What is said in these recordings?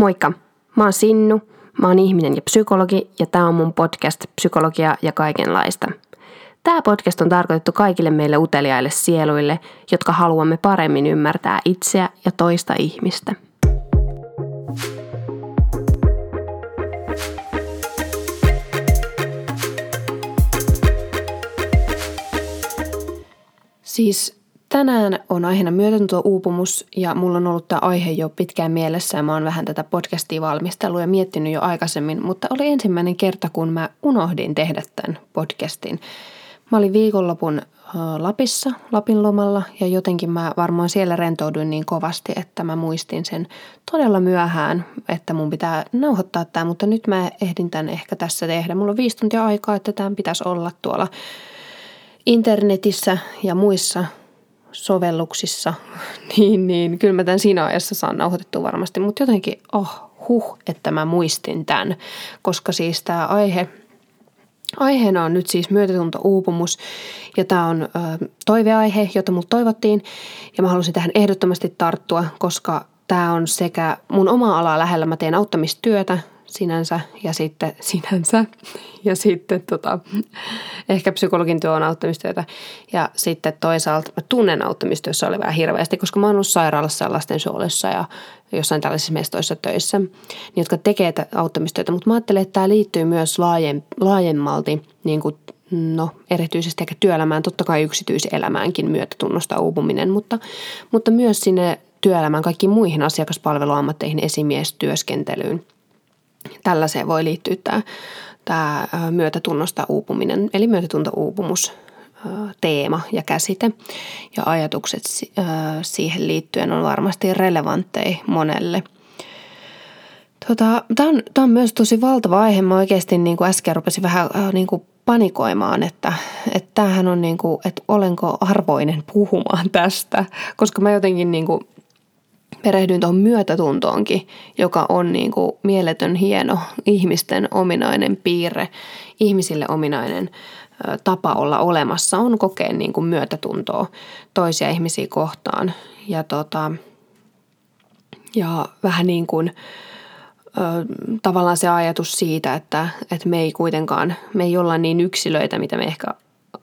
Moikka, mä oon Sinnu, mä oon ihminen ja psykologi ja tää on mun podcast Psykologia ja kaikenlaista. Tämä podcast on tarkoitettu kaikille meille uteliaille sieluille, jotka haluamme paremmin ymmärtää itseä ja toista ihmistä. Siis Tänään on aiheena myötätunto-uupumus ja mulla on ollut tämä aihe jo pitkään mielessä ja mä oon vähän tätä podcastia valmistellut ja miettinyt jo aikaisemmin, mutta oli ensimmäinen kerta, kun mä unohdin tehdä tämän podcastin. Mä olin viikonlopun Lapissa, Lapin lomalla ja jotenkin mä varmaan siellä rentouduin niin kovasti, että mä muistin sen todella myöhään, että mun pitää nauhoittaa tämä, mutta nyt mä ehdin tämän ehkä tässä tehdä. Mulla on viisi tuntia aikaa, että tämän pitäisi olla tuolla internetissä ja muissa sovelluksissa, niin, niin kyllä mä tämän siinä ajassa saan nauhoitettua varmasti, mutta jotenkin, oh, huh, että mä muistin tämän, koska siis tämä aihe, aiheena on nyt siis myötätunto-uupumus ja tämä on ö, toiveaihe, jota mulle toivottiin ja mä halusin tähän ehdottomasti tarttua, koska tämä on sekä mun oma alaa lähellä, mä teen auttamistyötä, sinänsä ja sitten sinänsä. Ja sitten tota, ehkä psykologin työ on auttamistyötä. Ja sitten toisaalta mä tunnen auttamistyössä olevaa hirveästi, koska mä oon ollut sairaalassa ja lastensuojelussa ja jossain tällaisissa mestoissa töissä, niin jotka tekee auttamistyötä, mutta mä ajattelen, että tämä liittyy myös laajem, laajemmalti niin kuin no erityisesti ehkä työelämään, totta kai yksityiselämäänkin myötätunnosta uupuminen, mutta, mutta myös sinne työelämään kaikkiin muihin asiakaspalveluammatteihin, esimiestyöskentelyyn – Tällaiseen voi liittyä tämä, tämä myötätunnosta uupuminen, eli myötätunto-uupumus teema ja käsite ja ajatukset siihen liittyen on varmasti relevantteja monelle. Tota, tämä, on, tämä on myös tosi valtava aihe. Mä oikeasti niin kuin äsken rupesin vähän niin kuin panikoimaan, että, että tämähän on niin kuin, että olenko arvoinen puhumaan tästä, koska mä jotenkin niin kuin perehdyin tuohon myötätuntoonkin, joka on niin kuin mieletön hieno ihmisten ominainen piirre, ihmisille ominainen tapa olla olemassa on kokea niin kuin myötätuntoa toisia ihmisiä kohtaan. Ja, tota, ja vähän niin kuin tavallaan se ajatus siitä, että, että me ei kuitenkaan, me ei olla niin yksilöitä, mitä me ehkä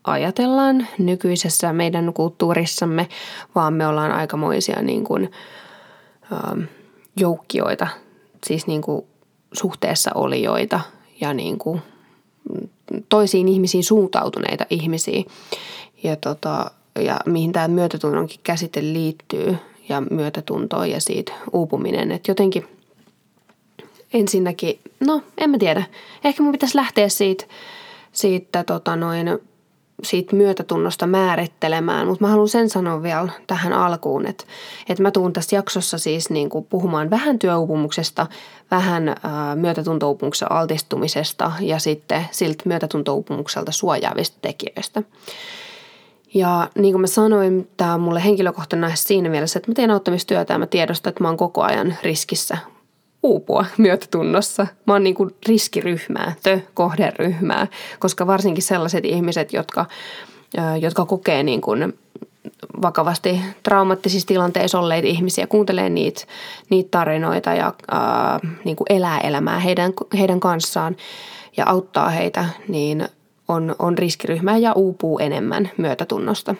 ajatellaan nykyisessä meidän kulttuurissamme, vaan me ollaan aikamoisia niin kuin, Ähm, joukkioita, siis niin kuin suhteessa olijoita ja niin kuin toisiin ihmisiin suuntautuneita ihmisiä. Ja, tota, ja mihin tämä myötätunnonkin käsite liittyy ja myötätunto ja siitä uupuminen. Että jotenkin ensinnäkin, no en mä tiedä, ehkä mun pitäisi lähteä siitä, siitä tota noin, siitä myötätunnosta määrittelemään, mutta mä haluan sen sanoa vielä tähän alkuun, että, että mä tuun tässä jaksossa siis niin kuin puhumaan vähän työuupumuksesta, vähän ää, myötätuntouupumuksen altistumisesta ja sitten siltä myötätuntouupumukselta suojaavista tekijöistä. Ja niin kuin mä sanoin, tämä on mulle henkilökohtainen siinä mielessä, että mä teen auttamistyötä ja mä tiedostan, että mä oon koko ajan riskissä uupua myötätunnossa. Mä oon niin kuin riskiryhmää, tö-kohderyhmää, koska varsinkin sellaiset ihmiset, jotka, jotka kokee niin kuin vakavasti traumattisissa tilanteissa olleita ihmisiä, kuuntelee niitä, niitä tarinoita ja ää, niin kuin elää elämää heidän, heidän kanssaan ja auttaa heitä, niin on, on riskiryhmää ja uupuu enemmän myötätunnosta.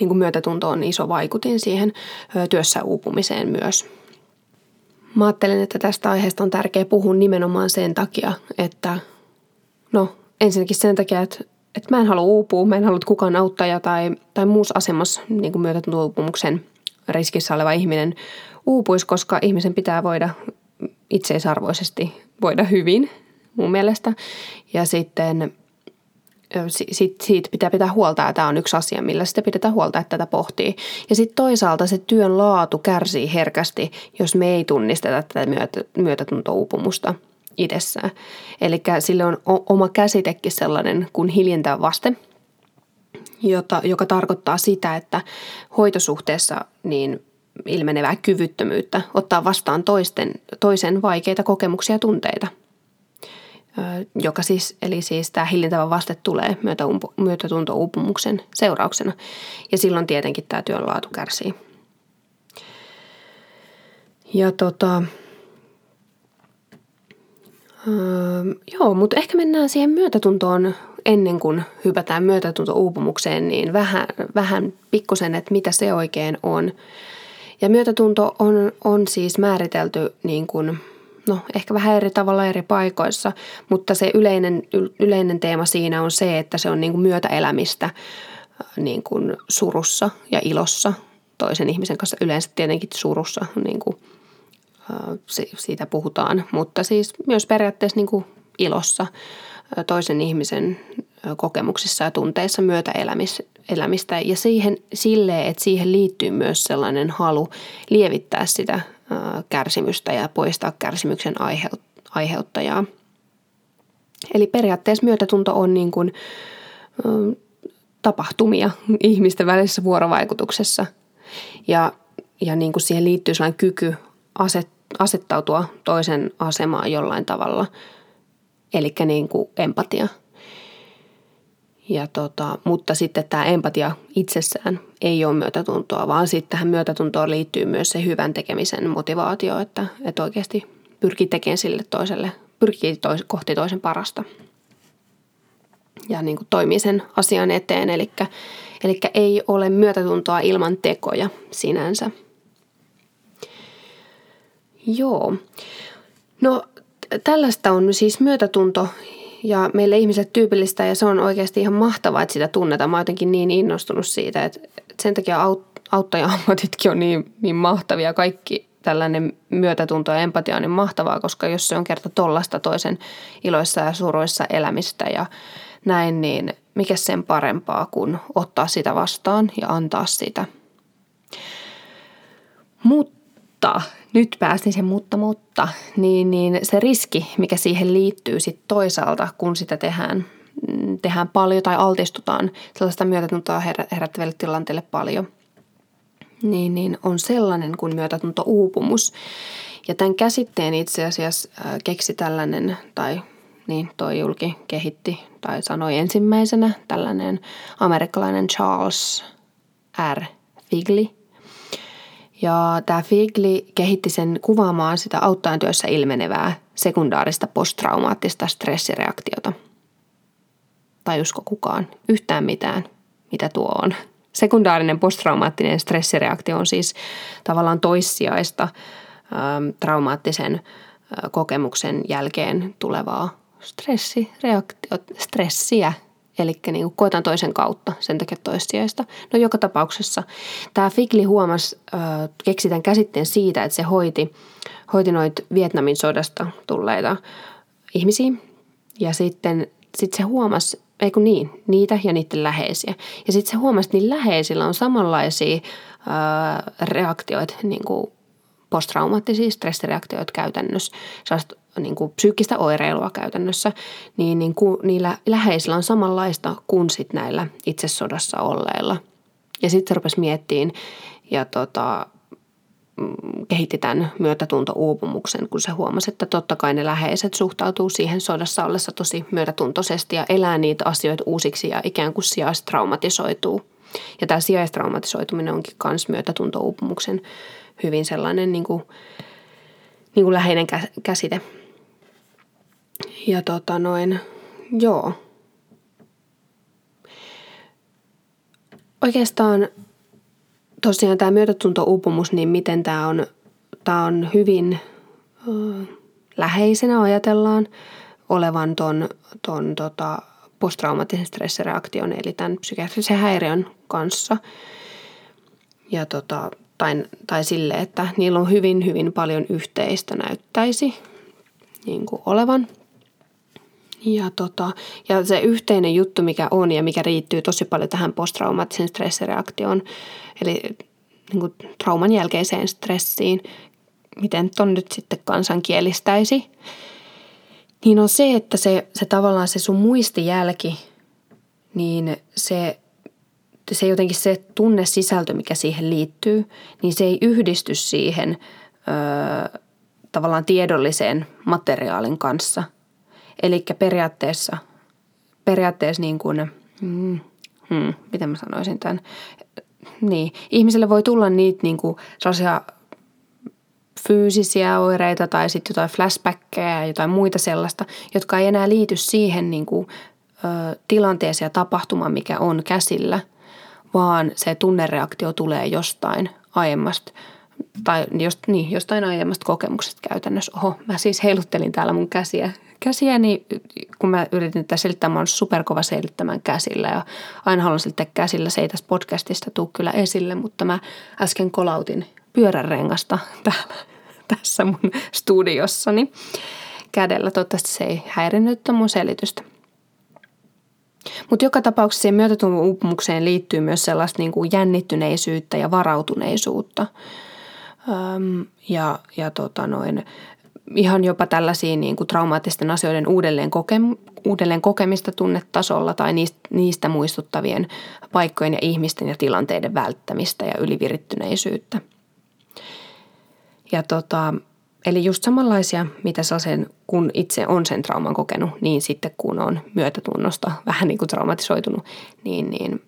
Niin kuin myötätunto on iso vaikutin siihen työssä uupumiseen myös. Mä ajattelen, että tästä aiheesta on tärkeää puhua nimenomaan sen takia, että no ensinnäkin sen takia, että, että mä en halua uupua, mä en halua, kukaan auttaja tai, tai muussa asemassa niin kuin myötätuntoutumuksen riskissä oleva ihminen uupuisi, koska ihmisen pitää voida itseisarvoisesti voida hyvin mun mielestä. Ja sitten sit, siitä pitää pitää huolta, ja tämä on yksi asia, millä sitä pidetään huolta, että tätä pohtii. Ja sitten toisaalta se työn laatu kärsii herkästi, jos me ei tunnisteta tätä myötä, myötätuntouupumusta itsessään. Eli sille on oma käsitekin sellainen kuin hiljentävä vaste, jota, joka tarkoittaa sitä, että hoitosuhteessa niin ilmenevää kyvyttömyyttä ottaa vastaan toisten, toisen vaikeita kokemuksia ja tunteita – joka siis, eli siis tämä hillintävä vaste tulee myötätunto-uupumuksen seurauksena. Ja silloin tietenkin tämä työn laatu kärsii. Ja tota, Öö, joo, mutta ehkä mennään siihen myötätuntoon ennen kuin hypätään myötätunto-uupumukseen, niin vähän, vähän pikkusen, että mitä se oikein on. Ja myötätunto on, on siis määritelty niin kuin, no ehkä vähän eri tavalla eri paikoissa, mutta se yleinen, yleinen teema siinä on se, että se on niin kuin myötäelämistä niin kuin surussa ja ilossa toisen ihmisen kanssa. Yleensä tietenkin surussa niin kuin, siitä puhutaan, mutta siis myös periaatteessa niin kuin ilossa toisen ihmisen kokemuksissa ja tunteissa myötäelämistä ja siihen, sille, että siihen liittyy myös sellainen halu lievittää sitä kärsimystä ja poistaa kärsimyksen aiheuttajaa. Eli periaatteessa myötätunto on niin kuin, tapahtumia ihmisten välisessä vuorovaikutuksessa. Ja, ja niin kuin siihen liittyy sellainen kyky aset, asettautua toisen asemaan jollain tavalla, eli niin kuin empatia – ja tota, mutta sitten tämä empatia itsessään ei ole myötätuntoa, vaan sitten tähän myötätuntoon liittyy myös se hyvän tekemisen motivaatio, että, että oikeasti pyrkii tekemään sille toiselle, pyrkii tois, kohti toisen parasta ja niin kuin toimii sen asian eteen. Eli, eli ei ole myötätuntoa ilman tekoja sinänsä. Joo. No tällaista on siis myötätunto ja meille ihmiset tyypillistä ja se on oikeasti ihan mahtavaa, että sitä tunnetaan. Mä oon jotenkin niin innostunut siitä, että sen takia aut- auttaja-ammatitkin on niin, niin mahtavia. Kaikki tällainen myötätunto ja empatia on niin mahtavaa, koska jos se on kerta tollasta toisen iloissa ja suruissa elämistä ja näin, niin mikä sen parempaa kuin ottaa sitä vastaan ja antaa sitä. Mutta nyt päästiin sen mutta, mutta, niin, niin se riski, mikä siihen liittyy sitten toisaalta, kun sitä tehdään, mm, tehdään paljon tai altistutaan sellaista myötätuntoa herättäville tilanteille paljon, niin, niin on sellainen kuin myötätunto-uupumus. Ja tämän käsitteen itse asiassa keksi tällainen, tai niin toi julki kehitti tai sanoi ensimmäisenä tällainen amerikkalainen Charles R. Figley – ja tämä Figli kehitti sen kuvaamaan sitä auttajan työssä ilmenevää sekundaarista posttraumaattista stressireaktiota. Tajusko kukaan yhtään mitään, mitä tuo on? Sekundaarinen posttraumaattinen stressireaktio on siis tavallaan toissijaista ähm, traumaattisen äh, kokemuksen jälkeen tulevaa stressireaktio, stressiä Eli niin koetaan toisen kautta, sen takia toissijaista. No joka tapauksessa tämä Figli huomasi, äh, keksi tämän käsitteen siitä, että se hoiti, hoiti noita Vietnamin sodasta tulleita ihmisiä. Ja sitten sit se huomasi, ei kun niin, niitä ja niiden läheisiä. Ja sitten se huomasi, että niillä läheisillä on samanlaisia äh, reaktioita, niin kuin posttraumaattisia stressireaktioita käytännössä, niin kuin psyykkistä oireilua käytännössä, niin, niin kuin niillä läheisillä on samanlaista kuin sit näillä itse sodassa olleilla. Ja sitten se rupesi miettiin ja tota, mm, kehitti tämän myötätunto-uupumuksen, kun se huomasi, että totta kai ne läheiset suhtautuu siihen sodassa ollessa tosi myötätuntoisesti ja elää niitä asioita uusiksi ja ikään kuin sijaistraumatisoituu. Ja tämä sijaistraumatisoituminen onkin myös myötätunto-uupumuksen hyvin sellainen niin kuin, niin kuin läheinen käsite. Ja tota noin, joo. Oikeastaan tosiaan tämä myötätunto-uupumus, niin miten tämä on, tämä on hyvin ö, läheisenä ajatellaan olevan ton, ton tota, posttraumaattisen stressireaktion, eli tämän psykiatrisen häiriön kanssa. Ja tota, tai, tai sille, että niillä on hyvin, hyvin paljon yhteistä näyttäisi niin kuin olevan. Ja, tota, ja se yhteinen juttu, mikä on ja mikä riittyy tosi paljon tähän posttraumaattiseen stressireaktioon, eli niin kuin trauman jälkeiseen stressiin, miten ton nyt sitten kansankielistäisi, niin on se, että se, se tavallaan se sun muistijälki, niin se se jotenkin se tunnesisältö, mikä siihen liittyy, niin se ei yhdisty siihen ö, tavallaan tiedolliseen materiaalin kanssa. Eli periaatteessa, periaatteessa niin kuin, hmm, hmm, miten mä sanoisin tämän, niin, ihmiselle voi tulla niitä niin kuin sellaisia fyysisiä oireita tai sitten jotain flashbackkejä ja jotain muita sellaista, jotka ei enää liity siihen niin kuin, ö, tilanteeseen ja tapahtumaan, mikä on käsillä, vaan se tunnereaktio tulee jostain aiemmasta tai just, niin, jostain aiemmasta kokemuksesta käytännössä. Oho, mä siis heiluttelin täällä mun käsiä. Käsiäni, kun mä yritin tätä selittää, mä oon superkova selittämään käsillä ja aina haluan selittää käsillä. Se ei tässä podcastista tule kyllä esille, mutta mä äsken kolautin pyöränrengasta täällä, tässä mun studiossani kädellä. Toivottavasti se ei häirinnyt mun selitystä. Mutta joka tapauksessa siihen myötätunnon uupumukseen liittyy myös sellaista niin kuin jännittyneisyyttä ja varautuneisuutta. Öm, ja ja tota noin, ihan jopa tällaisia niin kuin traumaattisten asioiden uudelleen, kokem, uudelleen kokemista tunnetasolla tai niistä, niistä muistuttavien paikkojen ja ihmisten ja tilanteiden välttämistä ja ylivirittyneisyyttä. Ja tota, eli just samanlaisia, mitä sen, kun itse on sen trauman kokenut, niin sitten kun on myötätunnosta vähän niin kuin traumatisoitunut, niin, niin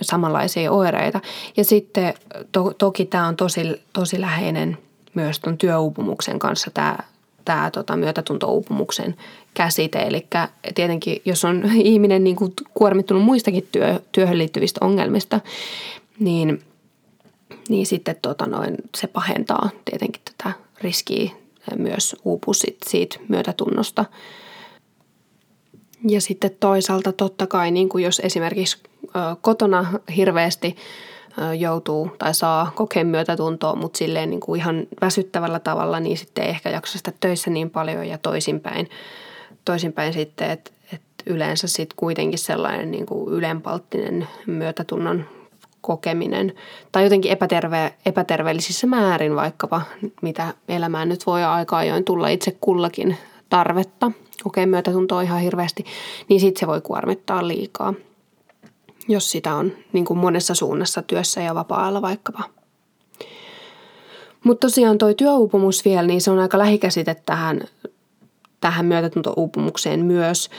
samanlaisia oireita. Ja sitten to, toki tämä on tosi, tosi läheinen myös tuon työuupumuksen kanssa tämä, tämä tota, myötätuntouupumuksen käsite. Eli tietenkin, jos on ihminen niin kuin kuormittunut muistakin työ, työhön liittyvistä ongelmista, niin, niin sitten tota noin, se pahentaa tietenkin tätä riskiä myös uupua siitä myötätunnosta. Ja sitten toisaalta totta kai, niin kuin jos esimerkiksi kotona hirveästi joutuu tai saa kokea myötätuntoa, mutta silleen niin kuin ihan väsyttävällä tavalla, niin sitten ei ehkä jaksa sitä töissä niin paljon ja toisinpäin, toisinpäin sitten, että, että yleensä sitten kuitenkin sellainen niin kuin ylenpalttinen myötätunnon kokeminen tai jotenkin epäterve, epäterveellisissä määrin vaikkapa, mitä elämään nyt voi aika ajoin tulla itse kullakin tarvetta kokea myötätuntoa ihan hirveästi, niin sitten se voi kuormittaa liikaa, jos sitä on niin kuin monessa suunnassa työssä ja vapaa-ajalla vaikkapa. Mutta tosiaan toi työuupumus vielä, niin se on aika lähikäsite tähän, tähän myötätuntouupumukseen myös.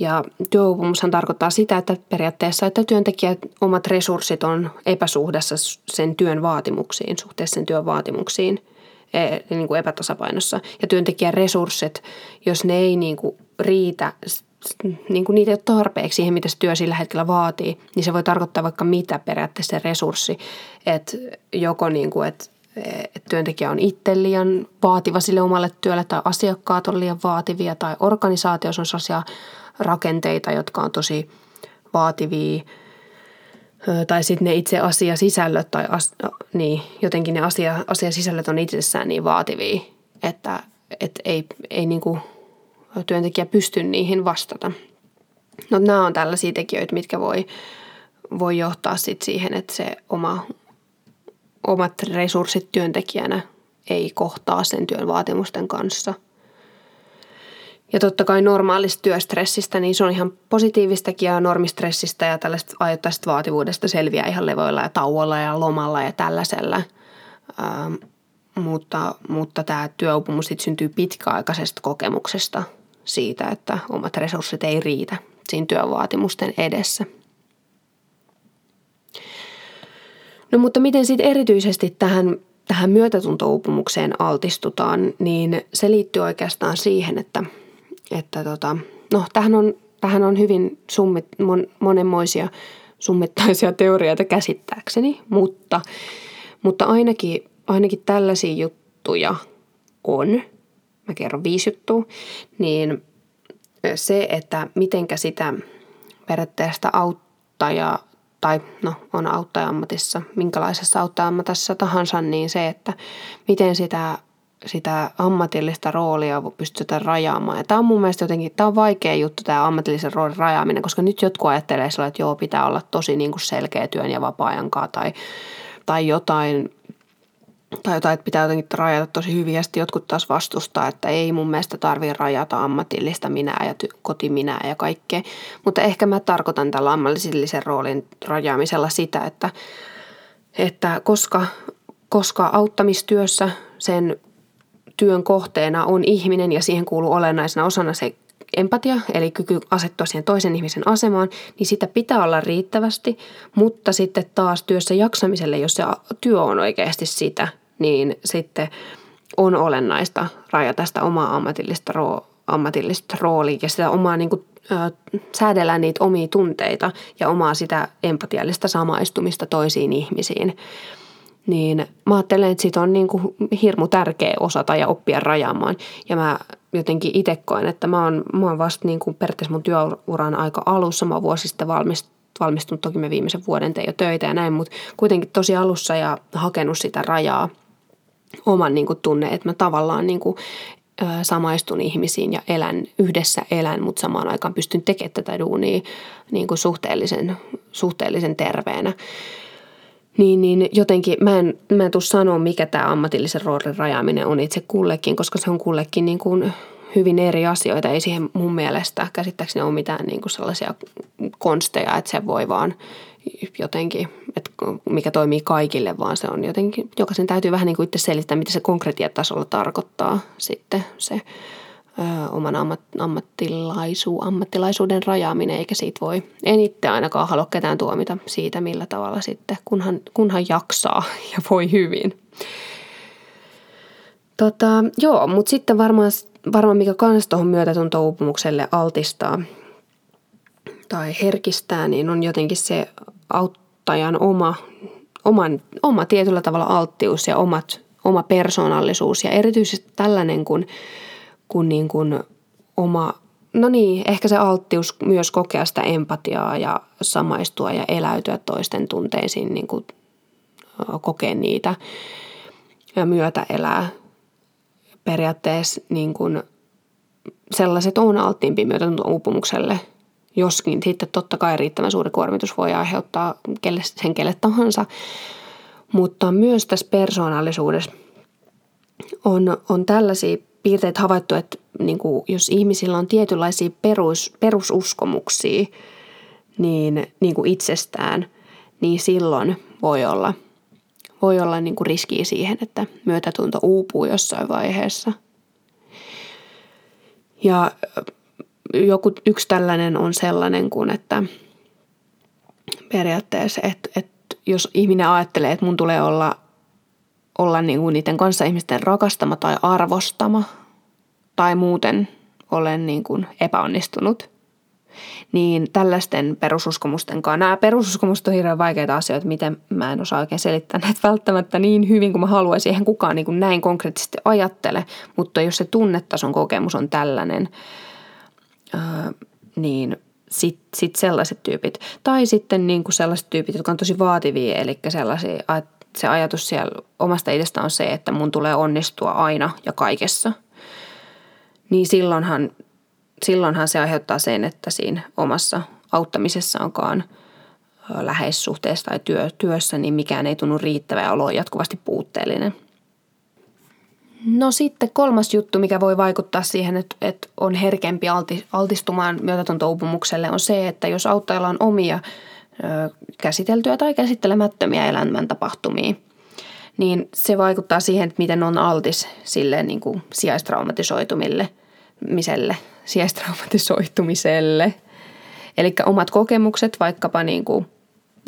Ja työuupumushan tarkoittaa sitä, että periaatteessa, että työntekijät omat resurssit on epäsuhdassa sen työn vaatimuksiin, suhteessa sen työn vaatimuksiin, e, niin kuin epätasapainossa. Ja työntekijän resurssit, jos ne ei niin kuin riitä, niin kuin niitä ei ole tarpeeksi siihen, mitä se työ sillä hetkellä vaatii, niin se voi tarkoittaa vaikka mitä periaatteessa resurssi. Että joko niin kuin, että että työntekijä on itse liian vaativa sille omalle työlle tai asiakkaat on liian vaativia tai organisaatiossa on sellaisia rakenteita, jotka on tosi vaativia tai sitten ne itse asiasisällöt tai as, niin, jotenkin ne asia, asiasisällöt on itsessään niin vaativia, että et ei, ei niin kuin työntekijä pysty niihin vastata. No, nämä on tällaisia tekijöitä, mitkä voi, voi johtaa sit siihen, että se oma, omat resurssit työntekijänä ei kohtaa sen työn vaatimusten kanssa – ja totta kai normaalista työstressistä, niin se on ihan positiivistakin ja normistressistä ja tällaista ajoittaisesta vaativuudesta selviää ihan levoilla ja tauolla ja lomalla ja tällaisella. Ähm, mutta, mutta tämä työuupumus syntyy pitkäaikaisesta kokemuksesta siitä, että omat resurssit ei riitä siinä työvaatimusten edessä. No mutta miten sitten erityisesti tähän, tähän myötätuntouupumukseen altistutaan, niin se liittyy oikeastaan siihen, että – että tota, no tähän on, tähän on hyvin summit, mon, monenmoisia summittaisia teorioita käsittääkseni, mutta, mutta ainakin, ainakin tällaisia juttuja on, mä kerron viisi juttua, niin se, että mitenkä sitä periaatteessa auttaja tai no on auttaja-ammatissa, minkälaisessa auttaja-ammatissa tahansa, niin se, että miten sitä sitä ammatillista roolia pystytään rajaamaan. Ja tämä on mun mielestä jotenkin, tämä on vaikea juttu tämä ammatillisen roolin rajaaminen, koska nyt jotkut ajattelee sillä, että joo, pitää olla tosi niin kuin selkeä työn ja vapaa-ajankaan tai, tai jotain, tai jotain, että pitää jotenkin rajata tosi hyvin. Ja sitten jotkut taas vastustaa, että ei mun mielestä tarvitse rajata ammatillista minää ja ty- kotiminää ja kaikkea. Mutta ehkä mä tarkoitan tällä ammatillisen roolin rajaamisella sitä, että, että koska, koska auttamistyössä sen työn kohteena on ihminen ja siihen kuuluu olennaisena osana se empatia, eli kyky asettua siihen toisen ihmisen asemaan, niin sitä pitää olla riittävästi, mutta sitten taas työssä jaksamiselle, jos se työ on oikeasti sitä, niin sitten on olennaista rajata sitä omaa ammatillista, roo, ammatillista roolia ja sitä omaa niin kuin, ö, säädellä niitä omia tunteita ja omaa sitä empatiallista samaistumista toisiin ihmisiin. Niin mä ajattelen, että siitä on niin kuin hirmu tärkeä osata ja oppia rajaamaan. Ja mä jotenkin itse koen, että mä oon, mä oon vasta niin kuin periaatteessa mun työuran aika alussa. Mä oon vuosi sitten valmistunut valmistunut, toki mä viimeisen vuoden tein jo töitä ja näin, mutta kuitenkin tosi alussa ja hakenut sitä rajaa oman niin kuin, tunne, että mä tavallaan niin kuin, samaistun ihmisiin ja elän, yhdessä elän, mutta samaan aikaan pystyn tekemään tätä duunia niin kuin suhteellisen, suhteellisen terveenä. Niin, niin jotenkin mä en, mä en tuu sanoa, mikä tämä ammatillisen roolin rajaaminen on itse kullekin, koska se on kullekin niin kuin hyvin eri asioita. Ei siihen mun mielestä käsittääkseni ole mitään niin kuin sellaisia konsteja, että se voi vaan jotenkin, että mikä toimii kaikille, vaan se on jotenkin, jokaisen täytyy vähän niin kuin itse selittää, mitä se konkretiatasolla tarkoittaa sitten se ö, oman ammat, ammattilaisu, ammattilaisuuden rajaaminen, eikä siitä voi, en itse ainakaan halua ketään tuomita siitä, millä tavalla sitten, kunhan, kunhan jaksaa ja voi hyvin. Tota, joo, mutta sitten varmaan, varmaan mikä kans tuohon myötätuntoupumukselle altistaa tai herkistää, niin on jotenkin se auttajan oma, oman, oma tietyllä tavalla alttius ja omat, oma persoonallisuus ja erityisesti tällainen kuin, kuin, niin kuin oma, no niin, ehkä se alttius myös kokea sitä empatiaa ja samaistua ja eläytyä toisten tunteisiin, niin kuin kokea niitä ja myötä elää. Periaatteessa niin kuin sellaiset on alttiimpi uupumukselle – Joskin sitten totta kai riittävän suuri kuormitus voi aiheuttaa kelle, sen kelle tahansa. Mutta myös tässä persoonallisuudessa on, on tällaisia piirteitä havaittu, että niin kuin jos ihmisillä on tietynlaisia perus, perususkomuksia niin, niin kuin itsestään, niin silloin voi olla, voi olla niin kuin riskiä siihen, että myötätunto uupuu jossain vaiheessa. Ja joku, yksi tällainen on sellainen kuin, että periaatteessa, että, että jos ihminen ajattelee, että mun tulee olla, olla niin kuin niiden kanssa ihmisten rakastama tai arvostama tai muuten olen niin kuin epäonnistunut, niin tällaisten perususkomusten kanssa, nämä perususkomukset on hirveän vaikeita asioita, miten mä en osaa oikein selittää näitä välttämättä niin hyvin kuin mä haluaisin. Eihän kukaan niin kuin näin konkreettisesti ajattele, mutta jos se tunnetason kokemus on tällainen, niin sitten sit sellaiset tyypit. Tai sitten niin kuin sellaiset tyypit, jotka on tosi vaativia, eli sellaisia, se ajatus siellä omasta itsestä on se, että mun tulee onnistua aina ja kaikessa. Niin silloinhan, silloinhan se aiheuttaa sen, että siinä omassa auttamisessaankaan läheissuhteessa tai työ, työssä, niin mikään ei tunnu riittävää ja olo on jatkuvasti puutteellinen – No sitten kolmas juttu, mikä voi vaikuttaa siihen, että, että on herkempi altistumaan myötätuntoupumukselle, on se, että jos auttajalla on omia ö, käsiteltyjä tai käsittelemättömiä elämäntapahtumia, niin se vaikuttaa siihen, että miten on altis sille niin kuin sijaistraumatisoitumille, miselle, sijaistraumatisoitumiselle. Eli omat kokemukset vaikkapa niin kuin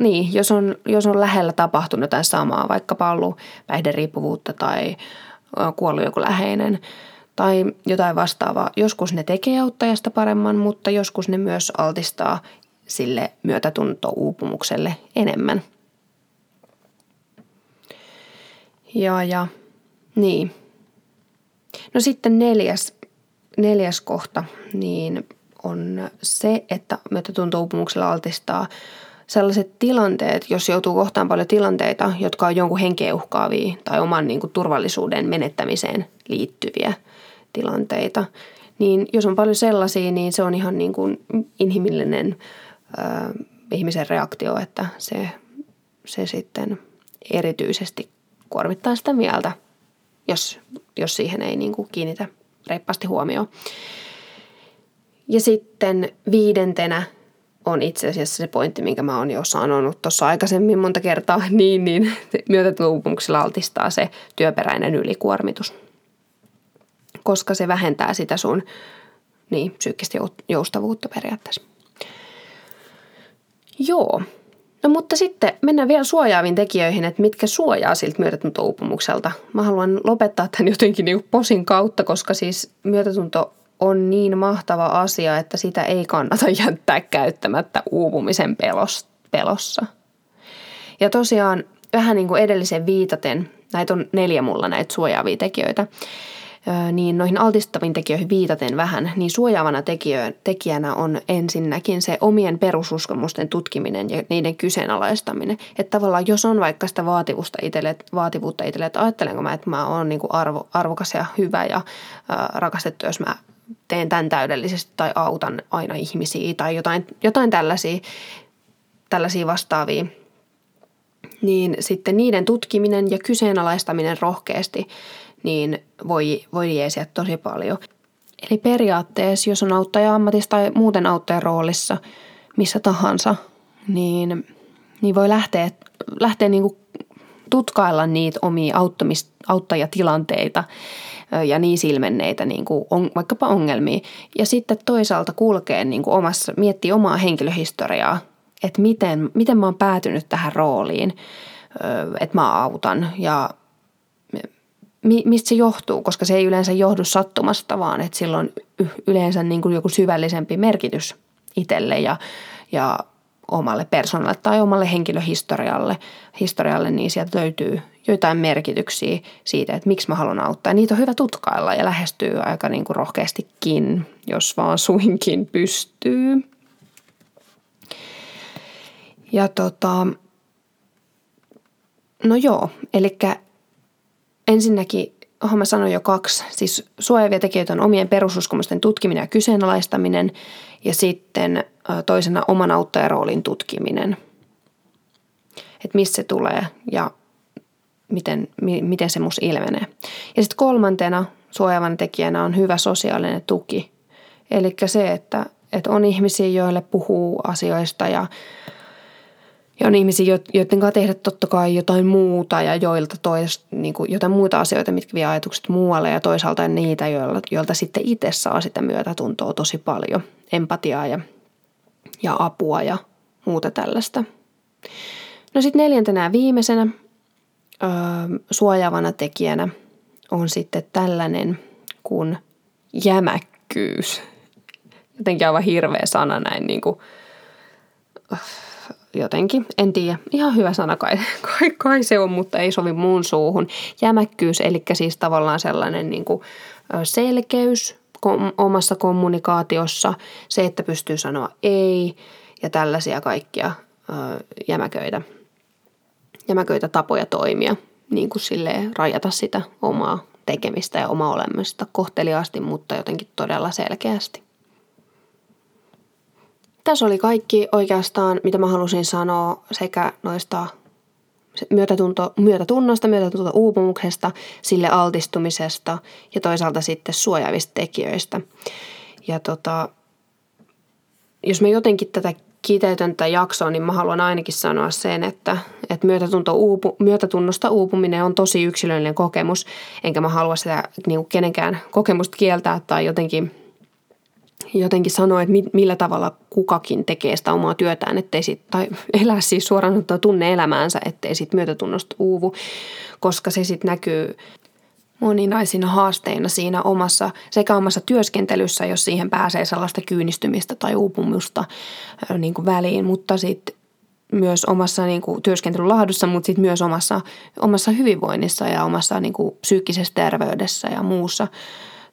niin, jos on, jos on lähellä tapahtunut jotain samaa, vaikkapa ollut päihderiippuvuutta tai kuollut joku läheinen tai jotain vastaavaa. Joskus ne tekee auttajasta paremman, mutta joskus ne myös altistaa sille myötätuntouupumukselle enemmän. Ja, ja niin. No sitten neljäs, neljäs kohta niin on se, että myötätuntouupumuksella altistaa sellaiset tilanteet, jos joutuu kohtaan paljon tilanteita, jotka on jonkun henkeä uhkaavia tai oman niin kuin, turvallisuuden menettämiseen liittyviä tilanteita, niin jos on paljon sellaisia, niin se on ihan niin kuin inhimillinen äh, ihmisen reaktio, että se, se sitten erityisesti kuormittaa sitä mieltä, jos, jos siihen ei niin kuin kiinnitä reippaasti huomioon. Ja sitten viidentenä on itse asiassa se pointti, minkä mä oon jo sanonut tuossa aikaisemmin monta kertaa, niin, niin myötätuupumuksella altistaa se työperäinen ylikuormitus. Koska se vähentää sitä sun niin, psyykkistä joustavuutta periaatteessa. Joo. No mutta sitten mennään vielä suojaaviin tekijöihin, että mitkä suojaa siltä myötätuntouupumukselta. Mä haluan lopettaa tämän jotenkin niin posin kautta, koska siis myötätunto on niin mahtava asia, että sitä ei kannata jättää käyttämättä uupumisen pelossa. Ja tosiaan vähän niin kuin edellisen viitaten, näitä on neljä mulla näitä suojaavia tekijöitä, niin noihin altistaviin tekijöihin viitaten vähän, niin suojaavana tekijänä on ensinnäkin se omien perususkomusten tutkiminen ja niiden kyseenalaistaminen. Että tavallaan jos on vaikka sitä vaativuutta itselle, vaativuutta itselle että ajattelenko mä, että mä oon niin arvo, arvokas ja hyvä ja rakastettu, jos mä teen tämän täydellisesti tai autan aina ihmisiä tai jotain, jotain tällaisia, tällaisia vastaavia, niin sitten niiden tutkiminen ja kyseenalaistaminen rohkeasti – niin voi, voi jeesiä tosi paljon. Eli periaatteessa, jos on auttaja ammatissa tai muuten auttajan roolissa, missä tahansa, niin, niin voi lähteä, lähteä niin tutkailla niitä omia auttamis, auttajatilanteita ja niin ilmenneitä niin kuin on, vaikkapa ongelmia. Ja sitten toisaalta kulkee niin kuin omassa, miettii omaa henkilöhistoriaa, että miten, miten mä oon päätynyt tähän rooliin, että mä autan ja mistä se johtuu, koska se ei yleensä johdu sattumasta, vaan että sillä on yleensä niin kuin joku syvällisempi merkitys itselle ja, ja omalle persoonalle tai omalle henkilöhistorialle, historialle, niin sieltä löytyy joitain merkityksiä siitä, että miksi mä haluan auttaa. Niitä on hyvä tutkailla ja lähestyy aika niin kuin rohkeastikin, jos vaan suinkin pystyy. Ja tota, no joo, eli ensinnäkin, mä sanoin jo kaksi, siis suojaavia tekijöitä on omien perususkomusten tutkiminen ja kyseenalaistaminen ja sitten toisena oman auttajaroolin tutkiminen. Että mistä se tulee ja miten, miten se mus ilmenee. Ja sitten kolmantena suojaavan tekijänä on hyvä sosiaalinen tuki. Eli se, että, että on ihmisiä, joille puhuu asioista ja ja on ihmisiä, joiden kanssa tehdä totta kai jotain muuta ja joilta tois, niin kuin jotain muita asioita, mitkä vie ajatukset muualle ja toisaalta niitä, joilta, joilta sitten itse saa sitä myötätuntoa tosi paljon, empatiaa ja, ja apua ja muuta tällaista. No sitten neljäntenä ja viimeisenä öö, suojaavana tekijänä on sitten tällainen kuin jämäkkyys. Jotenkin aivan hirveä sana näin niin kuin, jotenkin, en tiedä, ihan hyvä sana kai, kai, kai se on, mutta ei sovi muun suuhun. Jämäkkyys, eli siis tavallaan sellainen niin kuin selkeys omassa kommunikaatiossa, se, että pystyy sanoa ei ja tällaisia kaikkia ö, jämäköitä, jämäköitä tapoja toimia, niin kuin silleen rajata sitä omaa tekemistä ja omaa olemista kohteliaasti, mutta jotenkin todella selkeästi. Tässä oli kaikki oikeastaan, mitä mä halusin sanoa sekä noista myötätunto, myötätunnosta, myötätunto uupumuksesta, sille altistumisesta ja toisaalta sitten suojaavista tekijöistä. Ja tota, jos mä jotenkin tätä kiteytän tätä jaksoa, niin mä haluan ainakin sanoa sen, että, että myötätunto uupu, myötätunnosta uupuminen on tosi yksilöllinen kokemus, enkä mä halua sitä niin kuin kenenkään kokemusta kieltää tai jotenkin – jotenkin sanoa, että millä tavalla kukakin tekee sitä omaa työtään, ettei sit, tai elää siis suoraan tunne elämäänsä, ettei sit myötätunnosta uuvu, koska se sitten näkyy moninaisina haasteina siinä omassa, sekä omassa työskentelyssä, jos siihen pääsee sellaista kyynistymistä tai uupumusta niin kuin väliin, mutta sitten myös omassa niin kuin, työskentelyn laadussa, mutta sitten myös omassa, omassa hyvinvoinnissa ja omassa niin kuin, psyykkisessä terveydessä ja muussa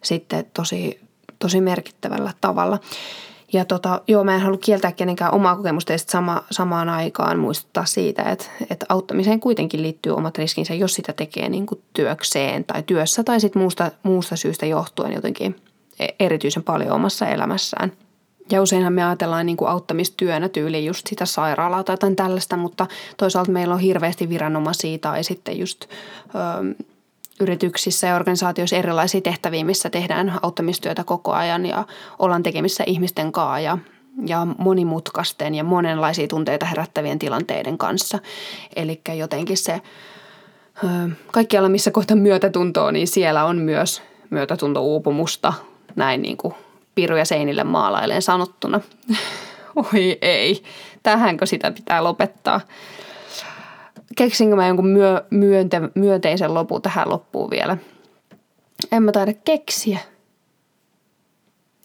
sitten tosi tosi merkittävällä tavalla. Ja tota, joo, mä en halua kieltää kenenkään omaa kokemusta ja sama, samaan aikaan muistuttaa siitä, että, että auttamiseen kuitenkin liittyy omat riskinsä, jos sitä tekee niin kuin työkseen tai työssä tai sitten muusta, muusta syystä johtuen jotenkin e, erityisen paljon omassa elämässään. Ja useinhan me ajatellaan niin kuin auttamistyönä tyyliin just sitä sairaalaa tai jotain tällaista, mutta toisaalta meillä on hirveästi viranomaisia tai sitten just ö, yrityksissä ja organisaatioissa erilaisia tehtäviä, missä tehdään auttamistyötä koko ajan ja ollaan tekemissä ihmisten kanssa ja, ja monimutkaisten ja monenlaisia tunteita herättävien tilanteiden kanssa. Eli jotenkin se kaikkialla, missä kohta myötätuntoa, niin siellä on myös myötätuntouupumusta, näin niin kuin piruja seinille maalailen sanottuna. Oi ei, tähänkö sitä pitää lopettaa? Keksinkö mä jonkun myö, myönte, myönteisen lopun tähän loppuun vielä? En mä taida keksiä.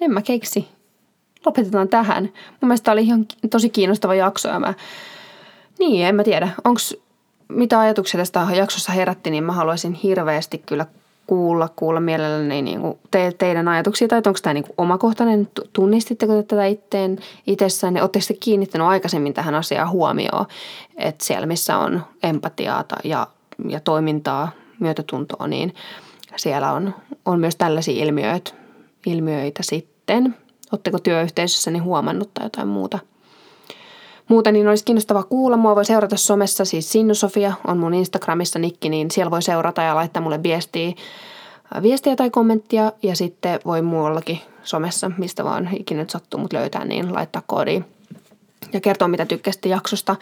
En mä keksi. Lopetetaan tähän. Mun mielestä oli ihan tosi kiinnostava jakso ja mä... Niin, en mä tiedä. Onks mitä ajatuksia tästä jaksossa herätti, niin mä haluaisin hirveästi kyllä kuulla, kuulla mielelläni niin kuin te, teidän ajatuksia, tai onko tämä niin kuin omakohtainen, tunnistitteko te tätä itteen itsessään, ja oletteko te kiinnittänyt aikaisemmin tähän asiaan huomioon, että siellä missä on empatiaa ja, ja toimintaa, myötätuntoa, niin siellä on, on myös tällaisia ilmiöitä, ilmiöitä sitten. Oletteko työyhteisössäni huomannut tai jotain muuta – Muuten niin olisi kiinnostavaa kuulla. Mua voi seurata somessa, siis Sinnusofia on mun Instagramissa nikki, niin siellä voi seurata ja laittaa mulle viestiä, äh, viestiä tai kommenttia. Ja sitten voi muuallakin somessa, mistä vaan ikinä sattuu mut löytää, niin laittaa koodi ja kertoa, mitä tykkäsitte jaksosta.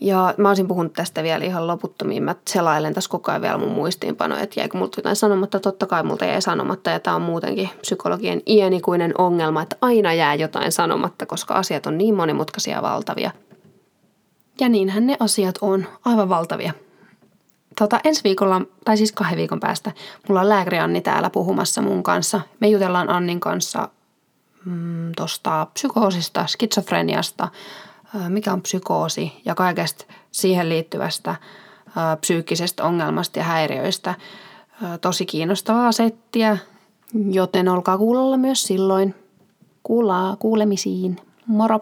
Ja mä olisin puhunut tästä vielä ihan loputtomiin. Mä selailen tässä koko ajan vielä mun muistiinpanoja, että jäikö multa jotain sanomatta. Totta kai multa jäi sanomatta ja tämä on muutenkin psykologien iänikuinen ongelma, että aina jää jotain sanomatta, koska asiat on niin monimutkaisia ja valtavia. Ja niinhän ne asiat on, aivan valtavia. Tota, ensi viikolla, tai siis kahden viikon päästä, mulla on lääkäri Anni täällä puhumassa mun kanssa. Me jutellaan Annin kanssa mm, tuosta psykoosista, skitsofreniasta, mikä on psykoosi ja kaikesta siihen liittyvästä psyykkisestä ongelmasta ja häiriöistä. Tosi kiinnostavaa settiä, joten olkaa kuulolla myös silloin. Kuulaa kuulemisiin. Moro!